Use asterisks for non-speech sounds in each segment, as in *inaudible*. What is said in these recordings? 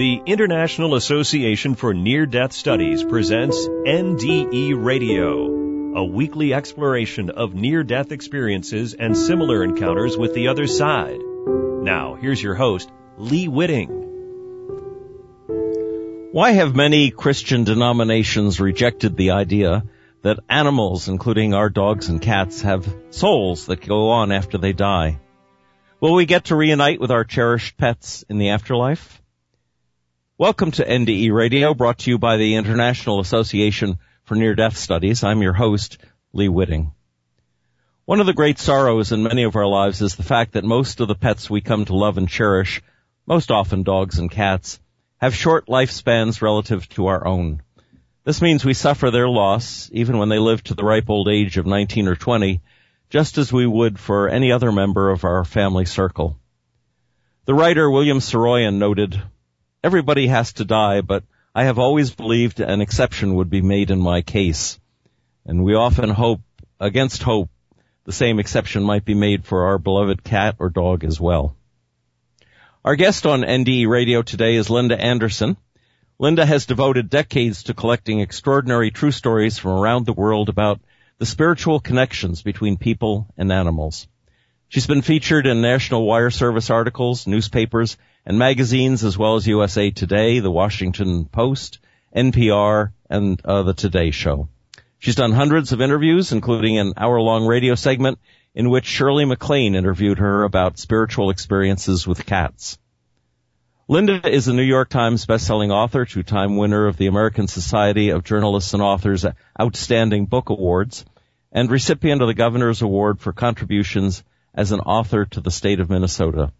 The International Association for Near Death Studies presents NDE Radio, a weekly exploration of near death experiences and similar encounters with the other side. Now, here's your host, Lee Witting. Why have many Christian denominations rejected the idea that animals, including our dogs and cats, have souls that go on after they die? Will we get to reunite with our cherished pets in the afterlife? Welcome to NDE Radio, brought to you by the International Association for Near Death Studies. I'm your host, Lee Witting. One of the great sorrows in many of our lives is the fact that most of the pets we come to love and cherish, most often dogs and cats, have short lifespans relative to our own. This means we suffer their loss, even when they live to the ripe old age of 19 or 20, just as we would for any other member of our family circle. The writer William Saroyan noted, everybody has to die, but I have always believed an exception would be made in my case. And we often hope, against hope, the same exception might be made for our beloved cat or dog as well. Our guest on NDE radio today is Linda Anderson. Linda has devoted decades to collecting extraordinary true stories from around the world about the spiritual connections between people and animals. She's been featured in National Wire Service articles, newspapers, and magazines as well as USA Today, The Washington Post, NPR, and uh, The Today Show. She's done hundreds of interviews, including an hour-long radio segment in which Shirley MacLaine interviewed her about spiritual experiences with cats. Linda is a New York Times bestselling author, two-time winner of the American Society of Journalists and Authors Outstanding Book Awards, and recipient of the Governor's Award for contributions as an author to the state of Minnesota.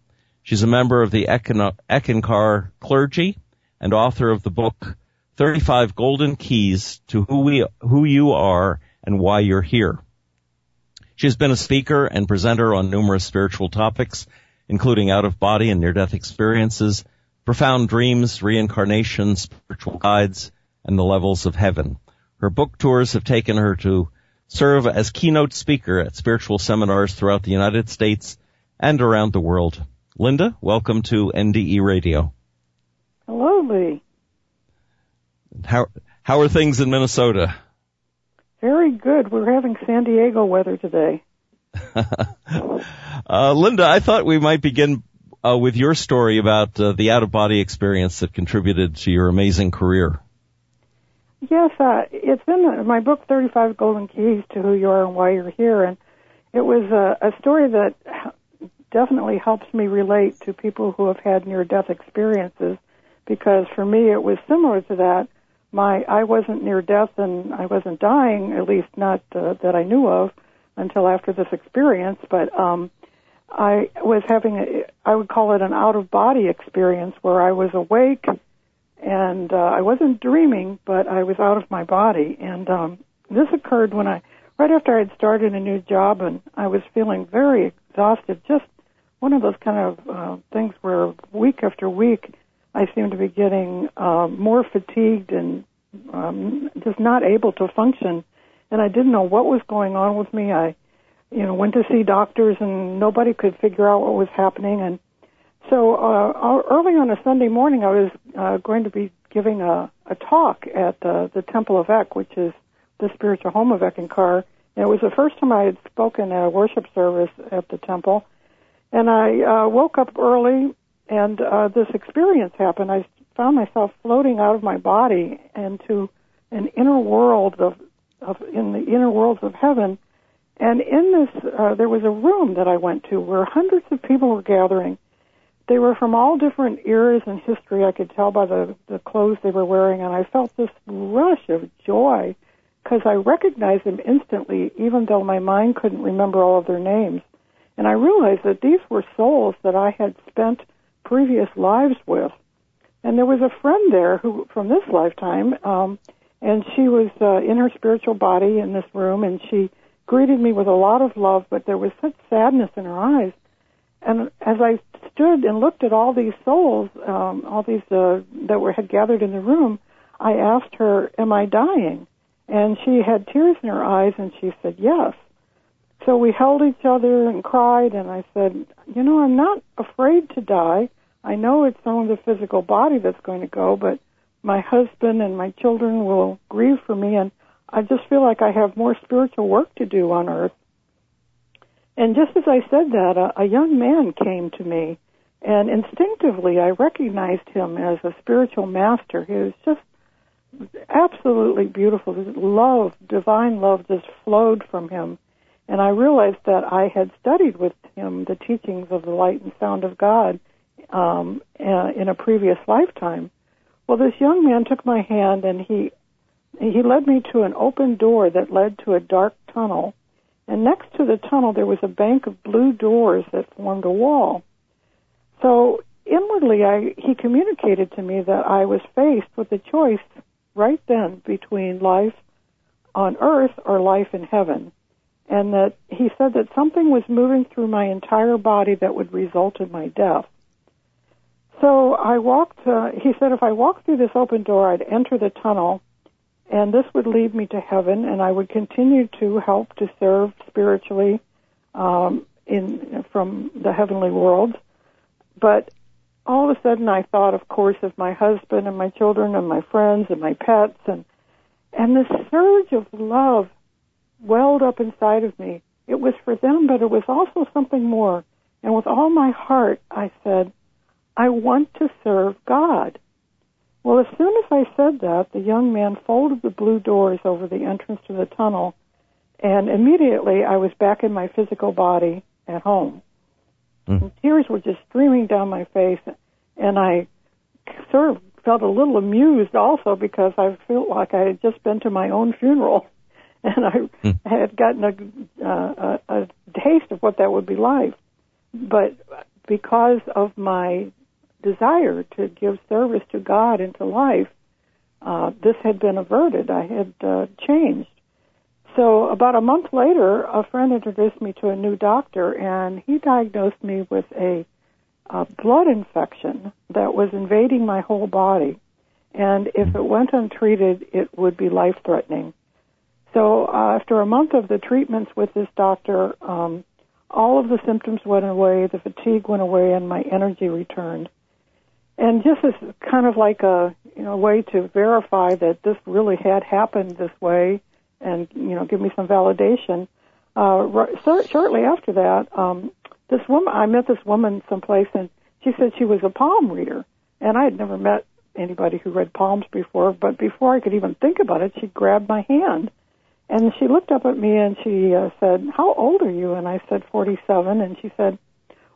She's a member of the Eckankar clergy and author of the book 35 Golden Keys to Who We, Who You Are and Why You're Here. She has been a speaker and presenter on numerous spiritual topics, including out of body and near death experiences, profound dreams, reincarnation, spiritual guides, and the levels of heaven. Her book tours have taken her to serve as keynote speaker at spiritual seminars throughout the United States and around the world. Linda, welcome to NDE Radio. Hello, Lee. How how are things in Minnesota? Very good. We're having San Diego weather today. *laughs* uh, Linda, I thought we might begin uh, with your story about uh, the out of body experience that contributed to your amazing career. Yes, uh, it's in my book, 35 Golden Keys to Who You Are and Why You're Here, and it was a, a story that definitely helps me relate to people who have had near death experiences because for me it was similar to that. My I wasn't near death and I wasn't dying, at least not uh, that I knew of until after this experience, but um I was having a, I would call it an out of body experience where I was awake and uh, I wasn't dreaming, but I was out of my body. And um, this occurred when I, right after I had started a new job and I was feeling very exhausted. Just one of those kind of uh, things where week after week I seemed to be getting uh, more fatigued and um, just not able to function. And I didn't know what was going on with me. I you know, went to see doctors and nobody could figure out what was happening. And so uh, early on a Sunday morning, I was uh, going to be giving a, a talk at uh, the Temple of Eck, which is the spiritual home of Eckankar. And it was the first time I had spoken at a worship service at the temple. And I uh, woke up early, and uh, this experience happened. I found myself floating out of my body into an inner world of, of in the inner worlds of heaven and in this, uh, there was a room that I went to where hundreds of people were gathering. They were from all different eras in history. I could tell by the, the clothes they were wearing, and I felt this rush of joy because I recognized them instantly, even though my mind couldn't remember all of their names. And I realized that these were souls that I had spent previous lives with. And there was a friend there who, from this lifetime, um, and she was uh, in her spiritual body in this room, and she greeted me with a lot of love, but there was such sadness in her eyes. And as I stood and looked at all these souls, um, all these uh, that were had gathered in the room, I asked her, "Am I dying?" And she had tears in her eyes, and she said, "Yes." So we held each other and cried, and I said, "You know, I'm not afraid to die. I know it's only the physical body that's going to go, but my husband and my children will grieve for me, and I just feel like I have more spiritual work to do on earth. And just as I said that, a, a young man came to me, and instinctively I recognized him as a spiritual master. He was just absolutely beautiful. His love, divine love, just flowed from him. And I realized that I had studied with him the teachings of the light and sound of God um, uh, in a previous lifetime. Well, this young man took my hand and he he led me to an open door that led to a dark tunnel. And next to the tunnel, there was a bank of blue doors that formed a wall. So inwardly, I, he communicated to me that I was faced with a choice right then between life on earth or life in heaven. And that he said that something was moving through my entire body that would result in my death. So I walked, uh, he said if I walked through this open door, I'd enter the tunnel, and this would lead me to heaven, and I would continue to help to serve spiritually um, in from the heavenly world. But all of a sudden, I thought, of course, of my husband and my children and my friends and my pets, and and this surge of love welled up inside of me. It was for them, but it was also something more. And with all my heart, I said, I want to serve God. Well, as soon as I said that, the young man folded the blue doors over the entrance to the tunnel, and immediately I was back in my physical body at home. Mm. And tears were just streaming down my face, and I sort of felt a little amused also because I felt like I had just been to my own funeral, *laughs* *laughs* and I mm. had gotten a, uh, a, a taste of what that would be like. But because of my desire to give service to God and to life, uh, this had been averted. I had uh, changed. So about a month later, a friend introduced me to a new doctor, and he diagnosed me with a, a blood infection that was invading my whole body. And if it went untreated, it would be life threatening. So uh, after a month of the treatments with this doctor, um, all of the symptoms went away, the fatigue went away, and my energy returned. And just as kind of like a you know way to verify that this really had happened this way, and you know give me some validation. Uh, right, so, shortly after that, um, this woman I met this woman someplace, and she said she was a palm reader, and I had never met anybody who read palms before. But before I could even think about it, she grabbed my hand, and she looked up at me and she uh, said, "How old are you?" And I said, "47." And she said,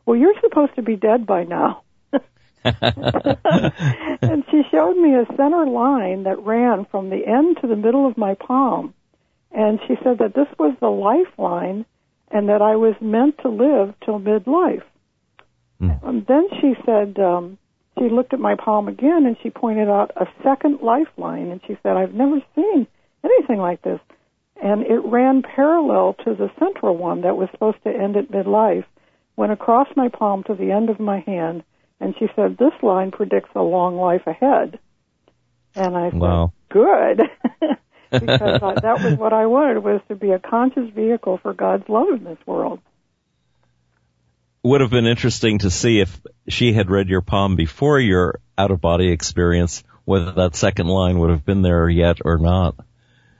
"Well, you're supposed to be dead by now." *laughs* and she showed me a center line that ran from the end to the middle of my palm. And she said that this was the lifeline and that I was meant to live till midlife. Mm. And then she said, um, she looked at my palm again and she pointed out a second lifeline and she said, I've never seen anything like this. And it ran parallel to the central one that was supposed to end at midlife, went across my palm to the end of my hand, and she said, this line predicts a long life ahead. And I said, wow. good. *laughs* because I, *laughs* that was what I wanted, was to be a conscious vehicle for God's love in this world. Would have been interesting to see if she had read your palm before your out of body experience, whether that second line would have been there yet or not.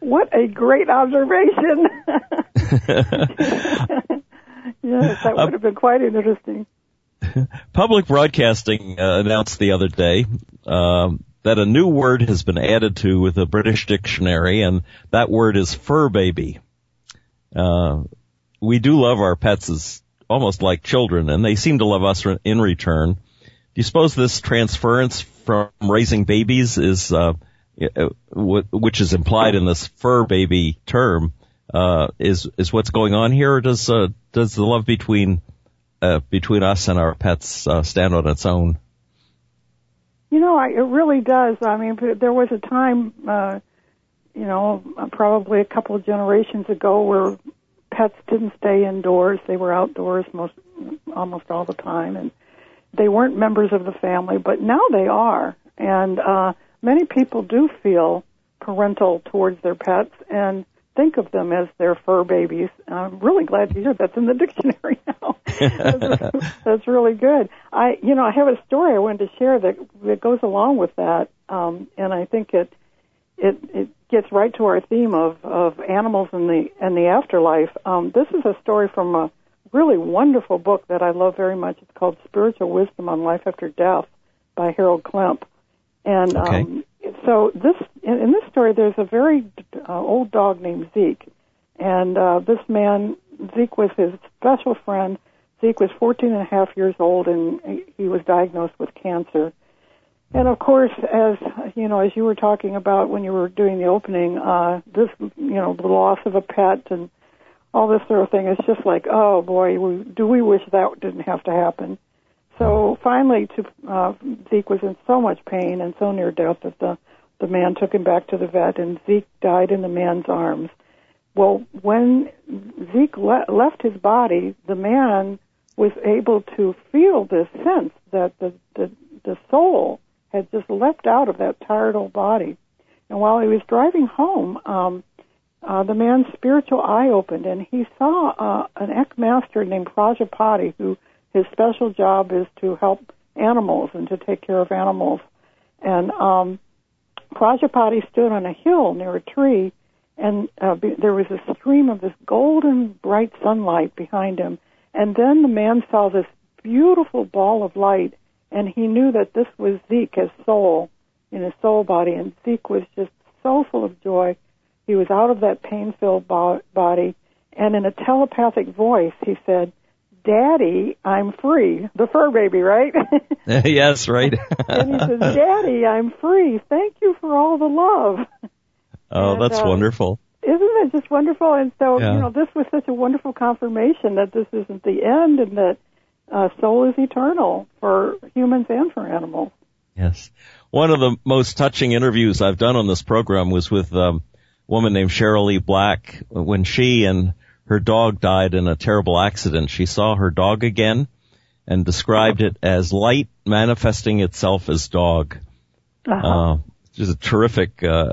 What a great observation. *laughs* yes, that would have been quite interesting. *laughs* Public Broadcasting uh, announced the other day um, that a new word has been added to with a British dictionary, and that word is fur baby. Uh, we do love our pets as almost like children, and they seem to love us in return. Do you suppose this transference from raising babies is, uh which is implied in this fur baby term, uh, is is what's going on here, or does uh, does the love between uh, between us and our pets uh, stand on its own. You know, I, it really does. I mean, there was a time, uh, you know, probably a couple of generations ago where pets didn't stay indoors; they were outdoors most, almost all the time, and they weren't members of the family. But now they are, and uh, many people do feel parental towards their pets, and think of them as their fur babies. I'm really glad to hear that's in the *laughs* dictionary now. that's, *laughs* that's really good. I, you know, I have a story I wanted to share that that goes along with that, um, and I think it it it gets right to our theme of of animals and the and the afterlife. Um, this is a story from a really wonderful book that I love very much. It's called Spiritual Wisdom on Life After Death by Harold Klemp. And okay. um, so this in, in, this story, there's a very uh, old dog named Zeke, and uh, this man Zeke was his special friend. Zeke was 14 and a half years old, and he was diagnosed with cancer. And of course, as you know, as you were talking about when you were doing the opening, uh, this you know the loss of a pet and all this sort of thing is just like, oh boy, we, do we wish that didn't have to happen. So finally, to, uh, Zeke was in so much pain and so near death that the the man took him back to the vet, and Zeke died in the man's arms. Well, when Zeke le- left his body, the man was able to feel this sense that the, the the soul had just leapt out of that tired old body. And while he was driving home, um, uh, the man's spiritual eye opened, and he saw uh, an Eck master named Prajapati who his special job is to help animals and to take care of animals. And um, Prajapati stood on a hill near a tree, and uh, be, there was a stream of this golden bright sunlight behind him. And then the man saw this beautiful ball of light, and he knew that this was Zeke, his soul, in his soul body. And Zeke was just so full of joy. He was out of that pain-filled bo- body, and in a telepathic voice, he said, Daddy, I'm free. The fur baby, right? *laughs* yes, right. *laughs* and he says, Daddy, I'm free. Thank you for all the love. Oh, and, that's uh, wonderful. Isn't it just wonderful? And so, yeah. you know, this was such a wonderful confirmation that this isn't the end and that uh, soul is eternal for humans and for animals. Yes. One of the most touching interviews I've done on this program was with um, a woman named Sheryl Lee Black when she and her dog died in a terrible accident. She saw her dog again and described it as light manifesting itself as dog. Uh-huh. Uh, just a terrific uh,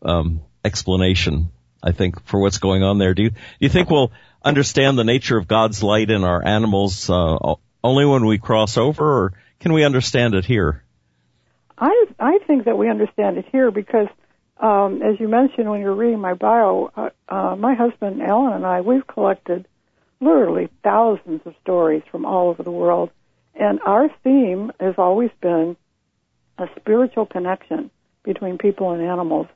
um, explanation, I think, for what's going on there. Do you do you think we'll understand the nature of God's light in our animals uh, only when we cross over, or can we understand it here? I I think that we understand it here because um, as you mentioned when you were reading my bio, uh, uh, my husband Alan and I, we've collected literally thousands of stories from all over the world. And our theme has always been a spiritual connection between people and animals.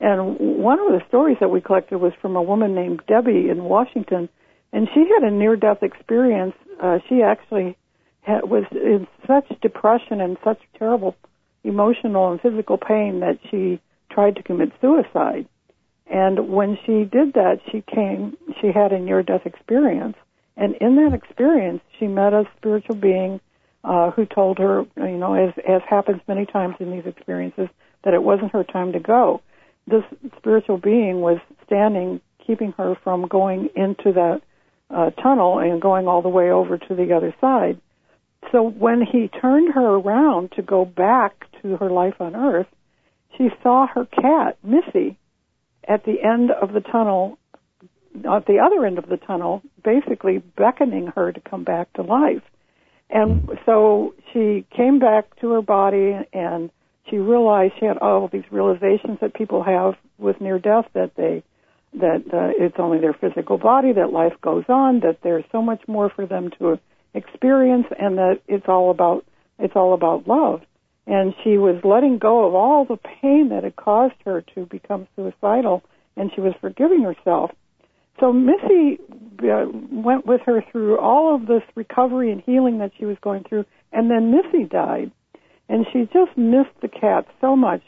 And one of the stories that we collected was from a woman named Debbie in Washington, and she had a near-death experience. Uh, she actually had, was in such depression and such terrible emotional and physical pain that she tried to commit suicide. And when she did that, she came, she had a near death experience. And in that experience, she met a spiritual being uh, who told her, you know, as, as happens many times in these experiences, that it wasn't her time to go. This spiritual being was standing, keeping her from going into that uh, tunnel and going all the way over to the other side. So when he turned her around to go back to her life on earth, she saw her cat, Missy, at the end of the tunnel, at the other end of the tunnel, basically beckoning her to come back to life. And so she came back to her body and she realized she had all these realizations that people have with near death that they that uh, it's only their physical body that life goes on that there's so much more for them to experience and that it's all about it's all about love and she was letting go of all the pain that had caused her to become suicidal, and she was forgiving herself. So Missy uh, went with her through all of this recovery and healing that she was going through, and then Missy died, and she just missed the cat so much.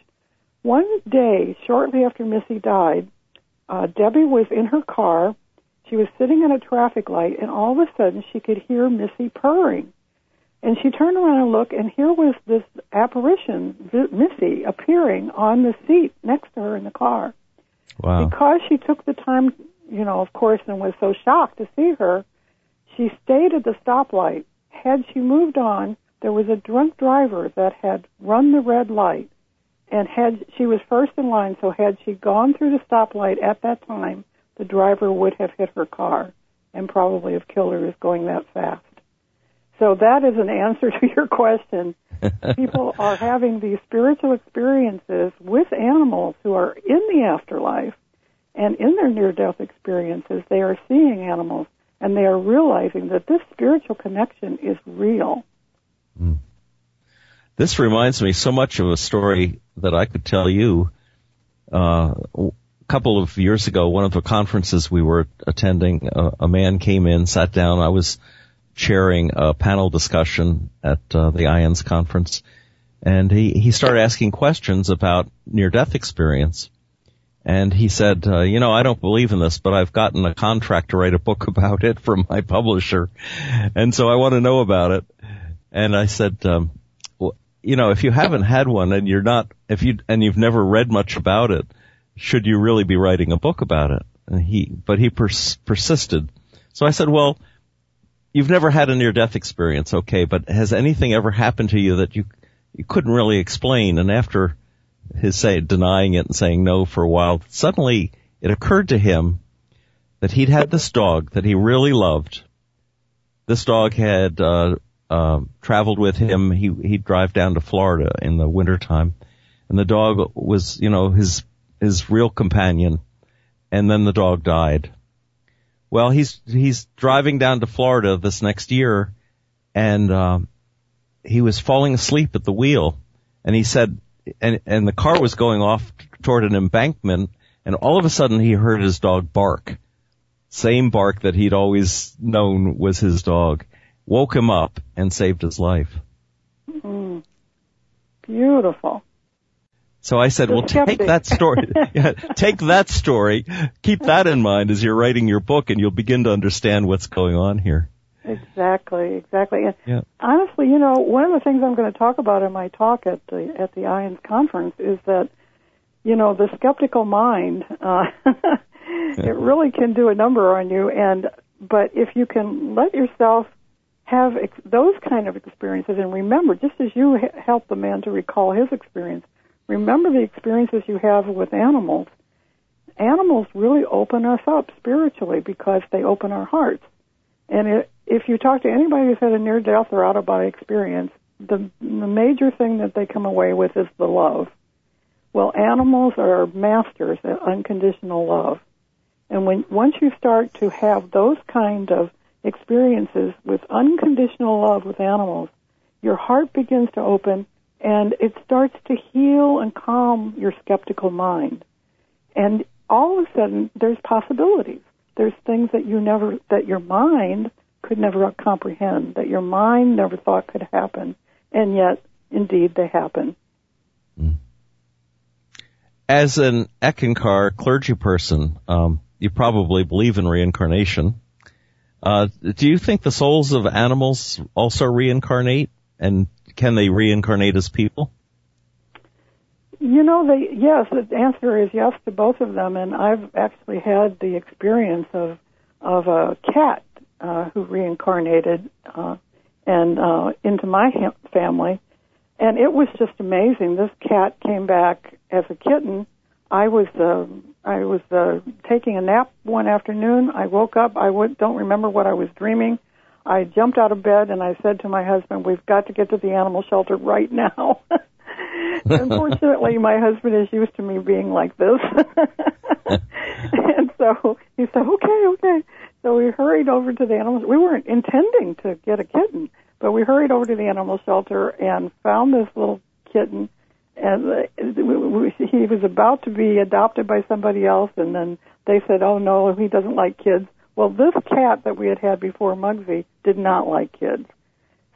One day, shortly after Missy died, uh, Debbie was in her car. She was sitting at a traffic light, and all of a sudden she could hear Missy purring. And she turned around and looked, and here was this apparition, Missy, appearing on the seat next to her in the car. Wow. Because she took the time, you know, of course, and was so shocked to see her, she stayed at the stoplight. Had she moved on, there was a drunk driver that had run the red light, And had she was first in line, so had she gone through the stoplight at that time, the driver would have hit her car and probably have killed her as going that fast. So that is an answer to your question. People *laughs* are having these spiritual experiences with animals who are in the afterlife, and in their near death experiences, they are seeing animals and they are realizing that this spiritual connection is real. Mm. This reminds me so much of a story that I could tell you. Uh, a couple of years ago, one of the conferences we were attending, uh, a man came in, sat down. I was chairing a panel discussion at uh, the IANDS conference, and he he started asking questions about near death experience. And he said, uh, you know, I don't believe in this, but I've gotten a contract to write a book *laughs* about it from my publisher, and so I want to know about it. And I said, um, well, you know, if you haven't had one and you're not, if you and you've never read much about it, should you really be writing a book about it? And he, but he pers- persisted. So I said, well, you've never had a near death experience, okay, but has anything ever happened to you that you you couldn't really explain? And after his say denying it and saying no for a while, suddenly it occurred to him that he'd had this dog that he really loved. This dog had uh, uh, traveled with him. He he'd drive down to Florida in the wintertime, and the dog was, you know, his his real companion. And then the dog died. Well, he's he's driving down to Florida this next year, and um, he was falling asleep at the wheel, and he said, and and the car was going off toward an embankment, and all of a sudden he heard his dog bark, same bark that he'd always known was his dog, woke him up and saved his life. Mm. Beautiful. So I said, well, take that story, *laughs* yeah, take that story, keep that in mind as you're writing your book and you'll begin to understand what's going on here. Exactly, exactly. And yeah. honestly, you know, one of the things I'm going to talk about in my talk at the at the IANDS conference is that, you know, the skeptical mind, uh, *laughs* it really can do a number on you. And but if you can let yourself have ex- those kind of experiences and remember, just as you h- help the man to recall his experience, remember the experiences you have with animals. Animals really open us up spiritually because they open our hearts. And it, if you talk to anybody who's had a near death or out of body experience, the, the major thing that they come away with is the love. Well, animals are masters at unconditional love. And when once you start to have those kind of experiences with unconditional love with animals, your heart begins to open and it starts to heal and calm your skeptical mind. And all of a sudden, there's possibilities. There's things that you never, that your mind could never comprehend, that your mind never thought could happen, and yet, indeed, they happen. Mm. As an Eckankar clergy person, um, you probably believe in reincarnation. Uh, do you think the souls of animals also reincarnate? And can they reincarnate as people? You know, they yes. The answer is yes to both of them, and I've actually had the experience of of a cat uh, who reincarnated uh, and uh, into my ha- family, and it was just amazing. This cat came back as a kitten. I was uh, I was uh, taking a nap one afternoon. I woke up. I don't remember what I was dreaming. I jumped out of bed and I said to my husband, "We've got to get to the animal shelter right now." *laughs* Unfortunately, my husband is used to me being like this, *laughs* and so he said, "Okay, okay." So we hurried over to the animal. We weren't intending to get a kitten, but we hurried over to the animal shelter and found this little kitten. And he was about to be adopted by somebody else, and then they said, "Oh no, he doesn't like kids." Well, this cat that we had had before, Mugsy, did not like kids.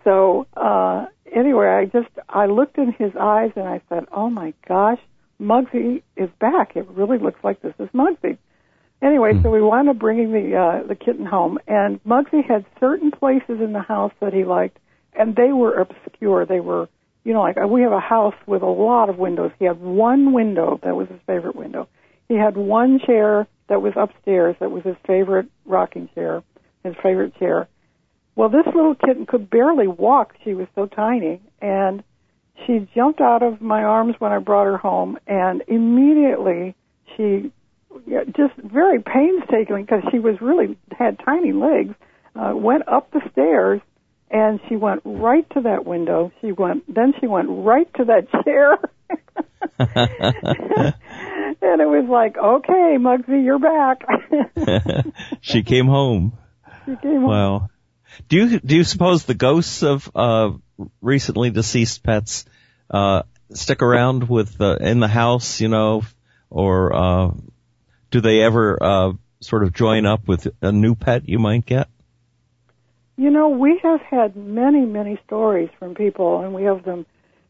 So uh, anyway, I just I looked in his eyes and I said, "Oh my gosh, Mugsy is back. It really looks like this is Mugsy." Anyway, so we wound up bringing the uh, the kitten home, and Mugsy had certain places in the house that he liked, and they were obscure. They were, you know, like we have a house with a lot of windows. He had one window that was his favorite window. He had one chair that was upstairs that was his favorite rocking chair, his favorite chair. Well, this little kitten could barely walk. She was so tiny, and she jumped out of my arms when I brought her home, and immediately she just very painstakingly because she was really had tiny legs uh, went up the stairs and she went right to that window she went then she went right to that chair *laughs* *laughs* and it was like okay Mugsy you're back *laughs* she came home she came home wow do you do you suppose the ghosts of uh recently deceased pets uh stick around with uh, in the house you know or uh do they ever uh, sort of join up with a new pet you might get? You know, we have had many, many stories from people, and we have them,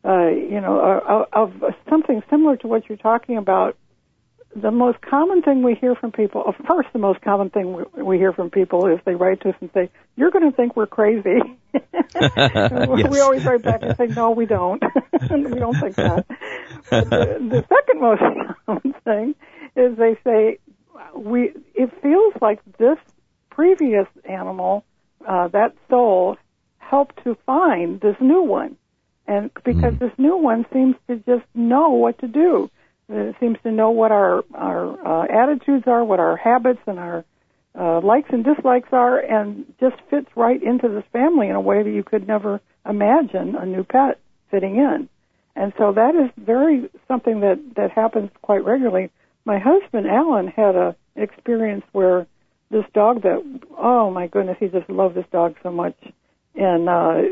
uh, you know, uh, of, of something similar to what you're talking about. The most common thing we hear from people, of course, the most common thing we, we hear from people is they write to us and say, "You're going to think we're crazy." *laughs* yes. We always write back and say, "No, we don't. *laughs* we don't think that." But the, the second most *laughs* common thing is they say we it feels like this previous animal uh, that soul helped to find this new one and because mm. this new one seems to just know what to do seems to know what our our uh, attitudes are what our habits and our uh, likes and dislikes are and just fits right into this family in a way that you could never imagine a new pet fitting in. And so that is very something that that happens quite regularly. My husband Alan had a experience where this dog that oh my goodness he just loved this dog so much. And uh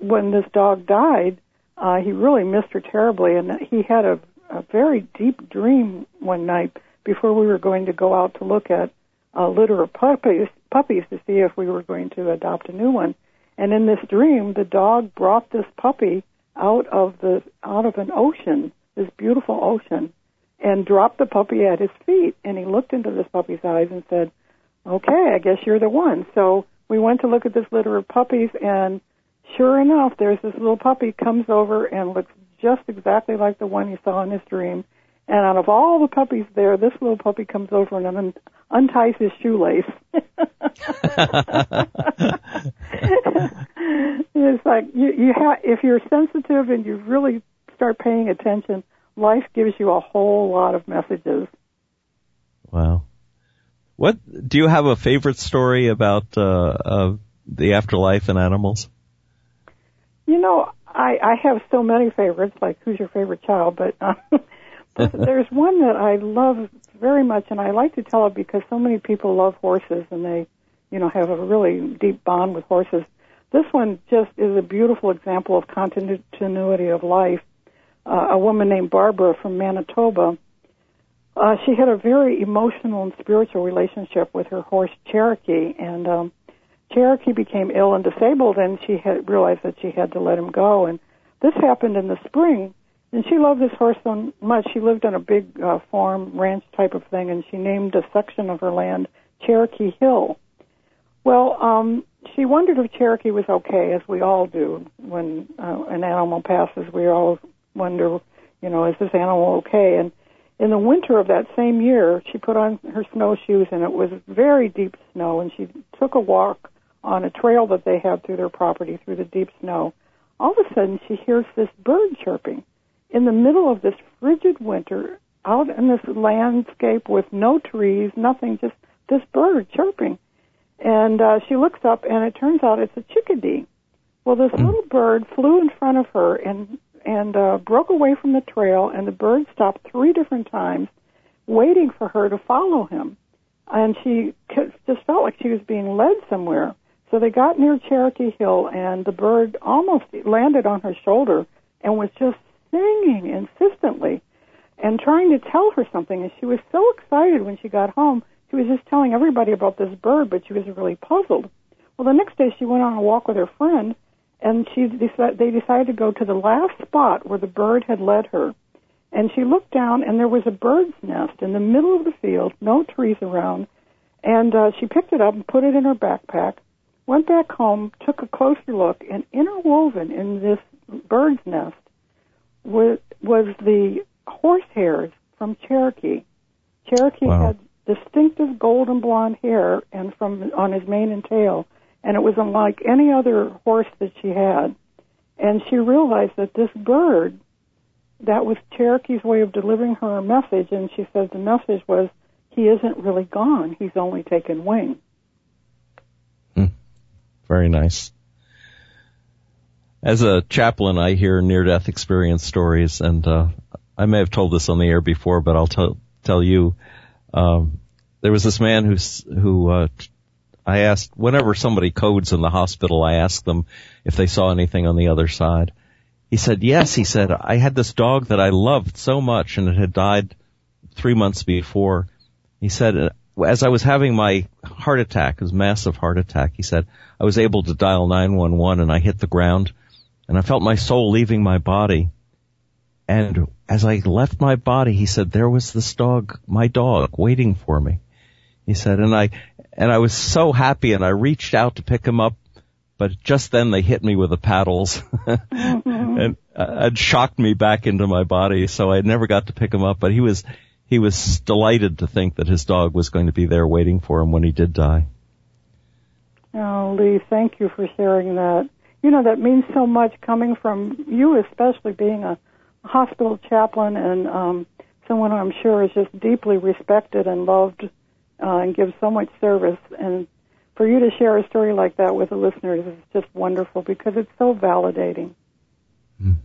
when this dog died uh he really missed her terribly. And he had a very deep dream one night before we were going to go out to look at a litter of puppies puppies to see if we were going to adopt a new one and in this dream the dog brought this puppy out of the out of an ocean this beautiful ocean and dropped the puppy at his feet. And he looked into this puppy's eyes and said, Okay, I guess you're the one. So we went to look at this litter of puppies, and sure enough, there's this little puppy comes over and looks just exactly like the one he saw in his dream. And out of all the puppies there, this little puppy comes over and un- unties his shoelace. *laughs* it's like you, you have if you're sensitive and you really start paying attention, life gives you a whole lot of messages. Wow. What do you have a favorite story about uh, uh, the afterlife and animals? You know, I, I have so many favorites, like who's your favorite child, but, *laughs* but there's *laughs* one that I love very much, and I like to tell it because so many people love horses and they, you know, have a really deep bond with horses. This one just is a beautiful example of continuity of life uh, a woman named Barbara from Manitoba. Uh, she had a very emotional and spiritual relationship with her horse Cherokee, and um, Cherokee became ill and disabled, and she had realized that she had to let him go. And this happened in the spring, and she loved this horse so much. She lived on a big uh, farm ranch type of thing, and she named a section of her land Cherokee Hill. Well, um, she wondered if Cherokee was okay, as we all do when uh, an animal passes. We all wonder, you know, is this animal okay? And in the winter of that same year, she put on her snowshoes, and it was very deep snow, and she took a walk on a trail that they had through their property through the deep snow. All of a sudden, she hears this bird chirping in the middle of this frigid winter, out in this landscape with no trees, nothing, just this bird chirping. And uh, she looks up, and it turns out it's a chickadee. Well, this hmm. little bird flew in front of her and and uh, broke away from the trail, and the bird stopped three different times, waiting for her to follow him. And she just felt like she was being led somewhere. So they got near Cherokee Hill, and the bird almost landed on her shoulder and was just singing insistently and trying to tell her something. And she was so excited when she got home. She was just telling everybody about this bird, but she was really puzzled. Well, the next day she went on a walk with her friend, and she decided, they decided to go to the last spot where the bird had led her. And she looked down, and there was a bird's nest in the middle of the field, no trees around. And uh, she picked it up and put it in her backpack, went back home, took a closer look, and interwoven in this bird's nest was, was the horsehairs from Cherokee. Cherokee wow. had distinctive golden blonde hair and from on his mane and tail and it was unlike any other horse that she had. And she realized that this bird, that was Cherokee's way of delivering her a message, and she said the message was, he isn't really gone, he's only taken wing. Very nice. As a chaplain, I hear near-death experience stories, and uh, I may have told this on the air before, but I'll tell tell you. Um, there was this man who's who uh, I asked whenever somebody codes in the hospital, I ask them if they saw anything on the other side. He said, yes, he said, I had this dog that I loved so much and it had died three months before. He said, as I was having my heart attack, his massive heart attack, he said, I was able to dial 911 and I hit the ground and I felt my soul leaving my body. And as I left my body, he said, there was this dog, my dog, waiting for me. He said, and I, and I was so happy and I reached out to pick him up, but just then they hit me with the paddles *laughs* mm-hmm. *laughs* and uh, it shocked me back into my body. So I never got to pick him up, but he was, he was delighted to think that his dog was going to be there waiting for him when he did die. Oh, Lee, thank you for sharing that. You know, that means so much coming from you, especially being a hospital chaplain and um, someone who I'm sure is just deeply respected and loved uh, and gives so much service. And for you to share a story like that with the listeners is just wonderful because it's so validating. Mm.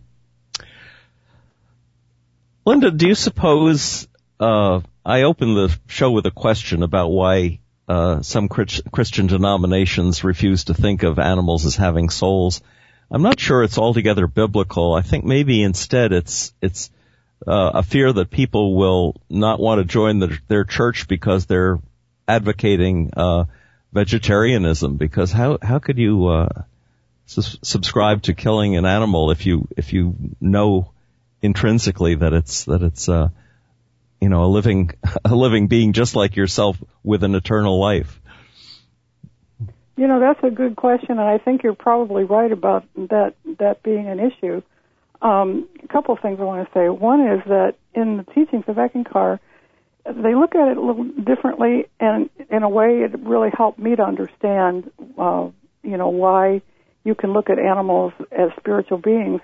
Linda, do you suppose uh, I opened the show with a question about why uh, some Christian denominations refuse to think of animals as having souls? I'm not sure it's altogether biblical. I think maybe instead it's it's uh, a fear that people will not want to join the, their church because they're advocating uh, vegetarianism. Because how how could you uh, su- subscribe to killing an animal if you if you know intrinsically that it's that it's uh, you know a living *laughs* a living being just like yourself with an eternal life? You know, that's a good question, and I think you're probably right about that that being an issue. Um, a couple of things I want to say. One is that in the teachings of Eckankar, they look at it a little differently, and in a way, it really helped me to understand, uh, you know, why you can look at animals as spiritual beings.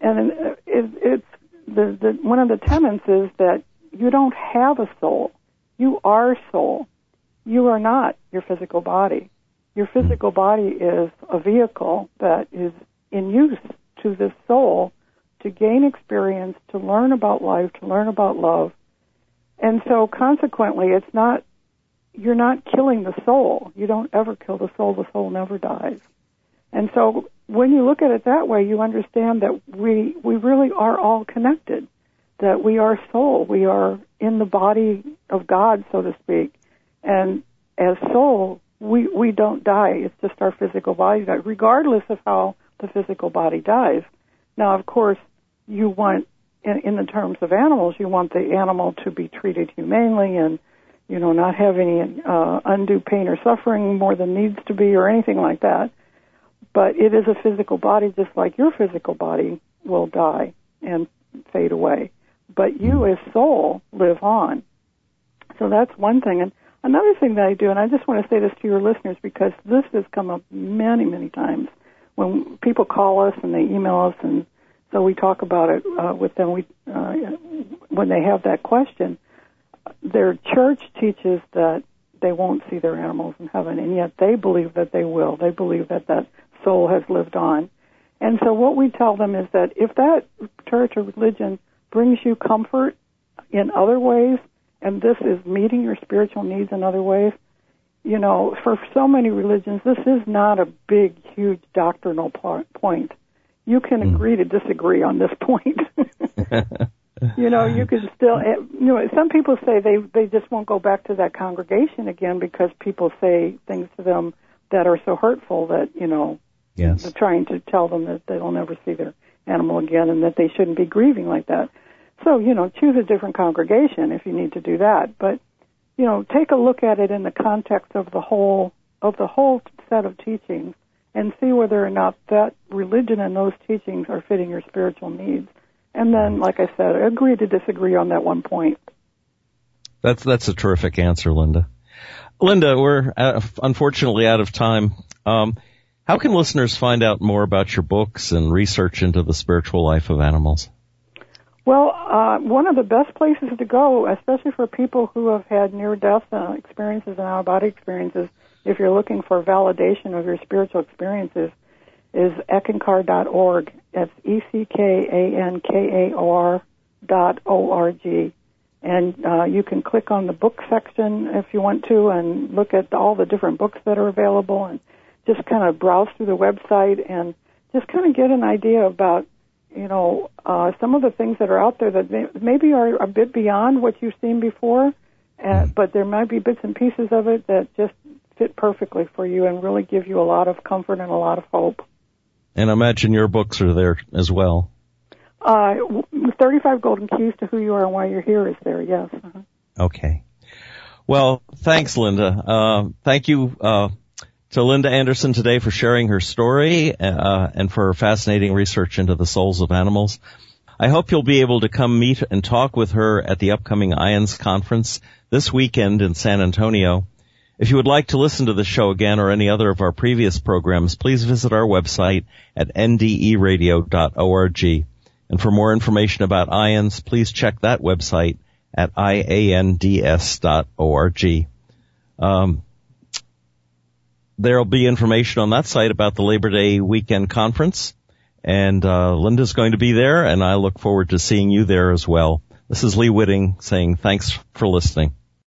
And it, it's the, the one of the tenets is that you don't have a soul; you are soul. You are not your physical body. Your physical body is a vehicle that is in use to the soul to gain experience, to learn about life, to learn about love. And so consequently, it's not, you're not killing the soul. You don't ever kill the soul. The soul never dies. And so when you look at it that way, you understand that we, we really are all connected. That we are soul. We are in the body of God, so to speak. And as soul, we we don't die. It's just our physical body dies, regardless of how the physical body dies. Now, of course, you want, in, in the terms of animals, you want the animal to be treated humanely and, you know, not have any uh, undue pain or suffering more than needs to be or anything like that. But it is a physical body, just like your physical body will die and fade away. But you, as soul, live on. So that's one thing. And Another thing that I do, and I just want to say this to your listeners because this has come up many, many times when people call us and they email us, and so we talk about it uh, with them. We uh, when they have that question, their church teaches that they won't see their animals in heaven, and yet they believe that they will. They believe that that soul has lived on. And so what we tell them is that if that church or religion brings you comfort in other ways, and this is meeting your spiritual needs in other ways. You know, for so many religions, this is not a big, huge doctrinal point. You can mm. agree to disagree on this *laughs* point. you know, you can still, eh, you know, some people say they they just won't go back to that congregation again because people say things to them that are so hurtful that you know, yes. they're trying to tell them that they'll never see their animal again and that they shouldn't be grieving like that. So, you know, choose a different congregation if you need to do that. But, you know, take a look at it in the context of the whole of the whole set of teachings and see whether or not that religion and those teachings are fitting your spiritual needs. And then, like I said, agree to disagree on that one point. That's that's a terrific answer, Linda. Linda, we're uh, unfortunately out of time. Um, How can listeners find out more about your books and research into the spiritual life of animals? Well, uh, one of the best places to go, especially for people who have had near-death uh, experiences and out-of-body experiences, if you're looking for validation of your spiritual experiences, is eckankar.org. That's E-C-K-A-N-K-A-R dot O-R-G. And uh, you can click on the book section if you want to and look at all the different books that are available and just kind of browse through the website and just kind of get an idea about you know, uh, some of the things that are out there that may, maybe are a bit beyond what you've seen before, uh, but there might be bits and pieces of it that just fit perfectly for you and really give you a lot of comfort and a lot of hope. And I imagine your books are there as well. Uh, 35 Golden Keys to Who You Are and Why You're Here is there, yes. Uh-huh. Okay. Well, thanks, Linda. Uh, thank you, uh, to Linda Anderson today for sharing her story uh, and for her fascinating research into the souls of animals. I hope you'll be able to come meet and talk with her at the upcoming IANDS conference this weekend in San Antonio. If you would like to listen to the show again or any other of our previous programs, please visit our website at nderadio.org. And for more information about IANDS, please check that website at iands.org. Um, there'll be information on that site about the Labor Day weekend conference. And uh, Linda's going to be there, and I look forward to seeing you there as well. This is Lee Witting saying thanks for listening.